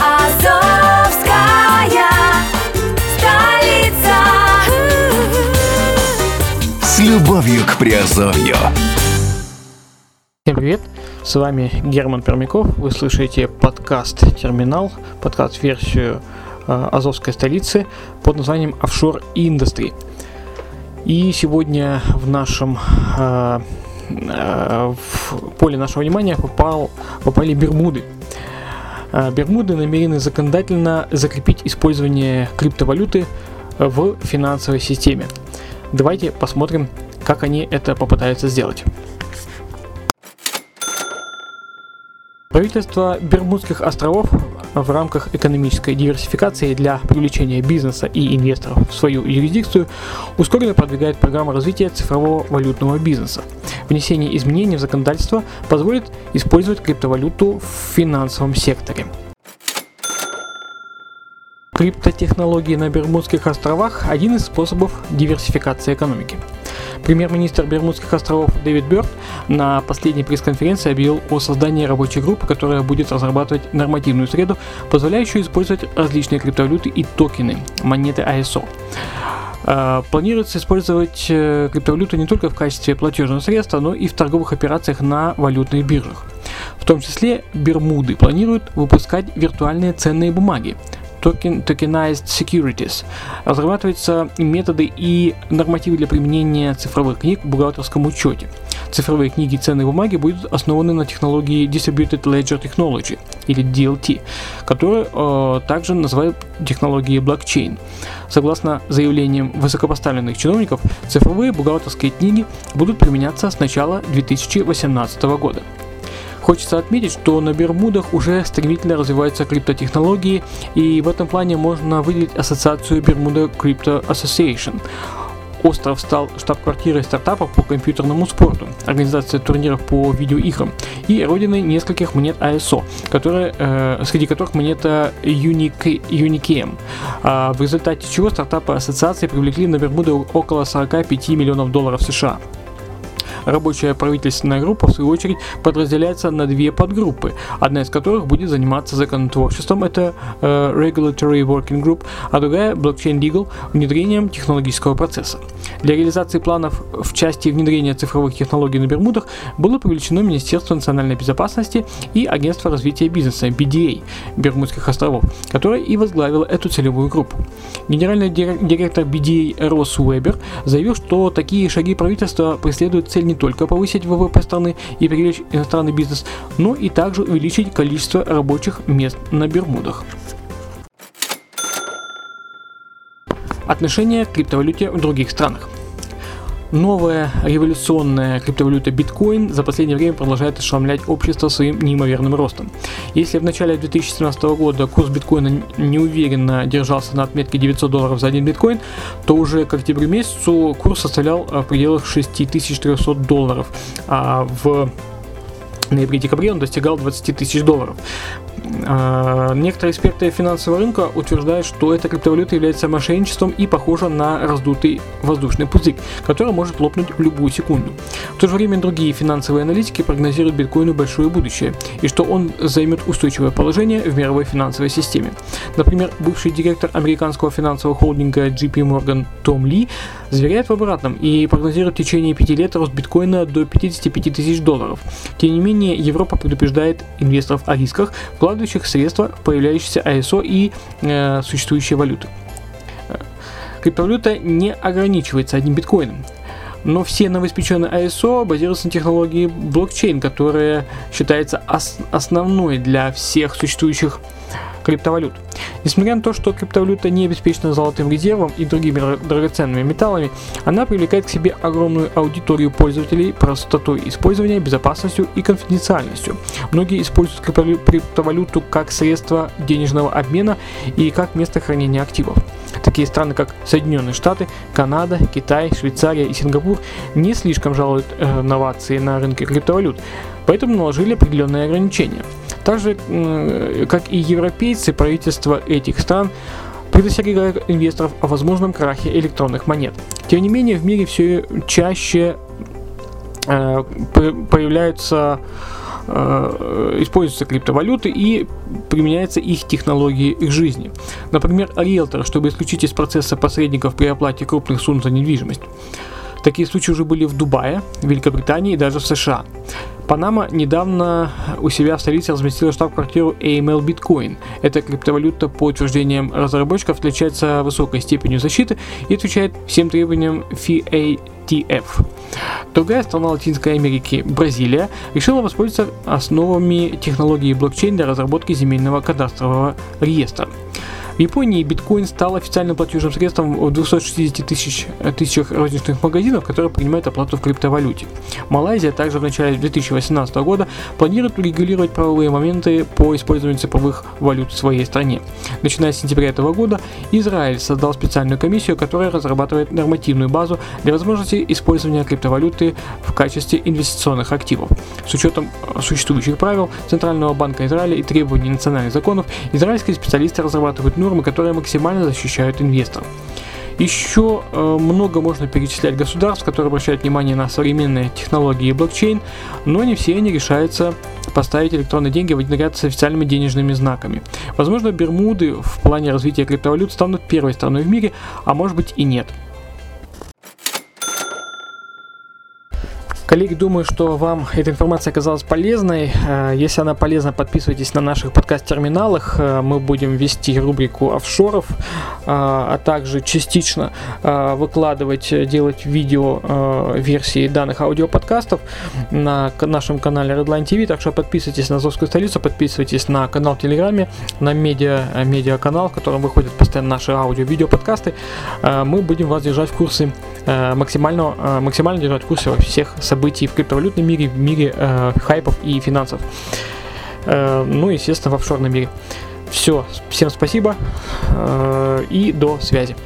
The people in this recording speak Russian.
Азовская столица. С любовью к Приазовью. Всем привет, с вами Герман Пермяков, вы слышите подкаст «Терминал», подкаст-версию э, Азовской столицы под названием Offshore Industry. И сегодня в нашем э, э, в поле нашего внимания попал, попали Бермуды. Э, Бермуды намерены законодательно закрепить использование криптовалюты в финансовой системе. Давайте посмотрим, как они это попытаются сделать. Правительство Бермудских островов в рамках экономической диверсификации для привлечения бизнеса и инвесторов в свою юрисдикцию ускоренно продвигает программу развития цифрового валютного бизнеса. Внесение изменений в законодательство позволит использовать криптовалюту в финансовом секторе. Криптотехнологии на Бермудских островах – один из способов диверсификации экономики. Премьер-министр Бермудских островов Дэвид Бёрд на последней пресс-конференции объявил о создании рабочей группы, которая будет разрабатывать нормативную среду, позволяющую использовать различные криптовалюты и токены, монеты ISO. А, Планируется использовать э, криптовалюту не только в качестве платежного средства, но и в торговых операциях на валютных биржах. В том числе Бермуды планируют выпускать виртуальные ценные бумаги, токен, tokenized securities. Разрабатываются методы и нормативы для применения цифровых книг в бухгалтерском учете. Цифровые книги и ценные бумаги будут основаны на технологии Distributed Ledger Technology или DLT, которую э, также называют технологией блокчейн. Согласно заявлениям высокопоставленных чиновников, цифровые бухгалтерские книги будут применяться с начала 2018 года. Хочется отметить, что на Бермудах уже стремительно развиваются криптотехнологии, и в этом плане можно выделить ассоциацию Bermuda Crypto Association. Остров стал штаб-квартирой стартапов по компьютерному спорту, организация турниров по видеоиграм и родиной нескольких монет ISO, которые, э, среди которых монета Unique, Unicam, а в результате чего стартапы ассоциации привлекли на Бермуды около 45 миллионов долларов США. Рабочая правительственная группа, в свою очередь, подразделяется на две подгруппы, одна из которых будет заниматься законотворчеством, это э, Regulatory Working Group, а другая Blockchain Legal, внедрением технологического процесса. Для реализации планов в части внедрения цифровых технологий на Бермудах было привлечено Министерство национальной безопасности и Агентство развития бизнеса BDA Бермудских островов, которое и возглавило эту целевую группу. Генеральный директор BDA Росс Уэбер заявил, что такие шаги правительства преследуют цель не только повысить ВВП страны и привлечь иностранный бизнес, но и также увеличить количество рабочих мест на Бермудах. Отношение к криптовалюте в других странах. Новая революционная криптовалюта биткоин за последнее время продолжает ошеломлять общество своим неимоверным ростом. Если в начале 2017 года курс биткоина неуверенно держался на отметке 900 долларов за один биткоин, то уже к октябрю месяцу курс составлял в пределах 6300 долларов, а в ноябре-декабре он достигал 20 тысяч долларов. А, некоторые эксперты финансового рынка утверждают, что эта криптовалюта является мошенничеством и похожа на раздутый воздушный пузырь, который может лопнуть в любую секунду. В то же время другие финансовые аналитики прогнозируют биткоину большое будущее и что он займет устойчивое положение в мировой финансовой системе. Например, бывший директор американского финансового холдинга JP Morgan Том Ли заверяет в обратном и прогнозирует в течение пяти лет рост биткоина до 55 тысяч долларов. Тем не менее, Европа предупреждает инвесторов о рисках, вкладывающих средства в появляющиеся АСО и э, существующие валюты. Э, криптовалюта не ограничивается одним биткоином. Но все новоиспеченные ISO базируются на технологии блокчейн, которая считается ос- основной для всех существующих криптовалют. Несмотря на то, что криптовалюта не обеспечена золотым резервом и другими драгоценными металлами, она привлекает к себе огромную аудиторию пользователей простотой использования, безопасностью и конфиденциальностью. Многие используют криптовалюту как средство денежного обмена и как место хранения активов. Такие страны, как Соединенные Штаты, Канада, Китай, Швейцария и Сингапур не слишком жалуют э, новации на рынке криптовалют, поэтому наложили определенные ограничения. Также, как и европейцы, правительства этих стран предостерегают инвесторов о возможном крахе электронных монет. Тем не менее, в мире все чаще э, появляются э, используются криптовалюты и применяются их технологии их жизни. Например, риэлтор, чтобы исключить из процесса посредников при оплате крупных сумм за недвижимость. Такие случаи уже были в Дубае, Великобритании и даже в США. Панама недавно у себя в столице разместила штаб-квартиру AML Bitcoin. Эта криптовалюта, по утверждениям разработчиков, отличается высокой степенью защиты и отвечает всем требованиям FATF. Другая страна Латинской Америки, Бразилия, решила воспользоваться основами технологии блокчейн для разработки земельного кадастрового реестра. В Японии биткоин стал официальным платежным средством в 260 тысяч, тысячах розничных магазинов, которые принимают оплату в криптовалюте. Малайзия также в начале 2018 года планирует регулировать правовые моменты по использованию цифровых валют в своей стране. Начиная с сентября этого года, Израиль создал специальную комиссию, которая разрабатывает нормативную базу для возможности использования криптовалюты в качестве инвестиционных активов. С учетом существующих правил Центрального банка Израиля и требований национальных законов, израильские специалисты разрабатывают нормы, которые максимально защищают инвесторов. Еще э, много можно перечислять государств, которые обращают внимание на современные технологии блокчейн, но не все они решаются поставить электронные деньги в ряд с официальными денежными знаками. Возможно, Бермуды в плане развития криптовалют станут первой страной в мире, а может быть и нет. Коллеги, думаю, что вам эта информация оказалась полезной. Э, если она полезна, подписывайтесь на наших подкаст-терминалах. Э, мы будем вести рубрику офшоров, э, а также частично выкладывать, делать видео версии данных аудиоподкастов на нашем канале Redline TV. Так что подписывайтесь на Азовскую столицу, подписывайтесь на канал в Телеграме, на медиа, медиа-канал, в котором выходят постоянно наши аудио-видео подкасты. Мы будем вас держать в курсе максимально, максимально держать в курсе всех событий в криптовалютном мире, в мире э, хайпов и финансов. Э, ну, естественно, в офшорном мире. Все, всем спасибо э, и до связи.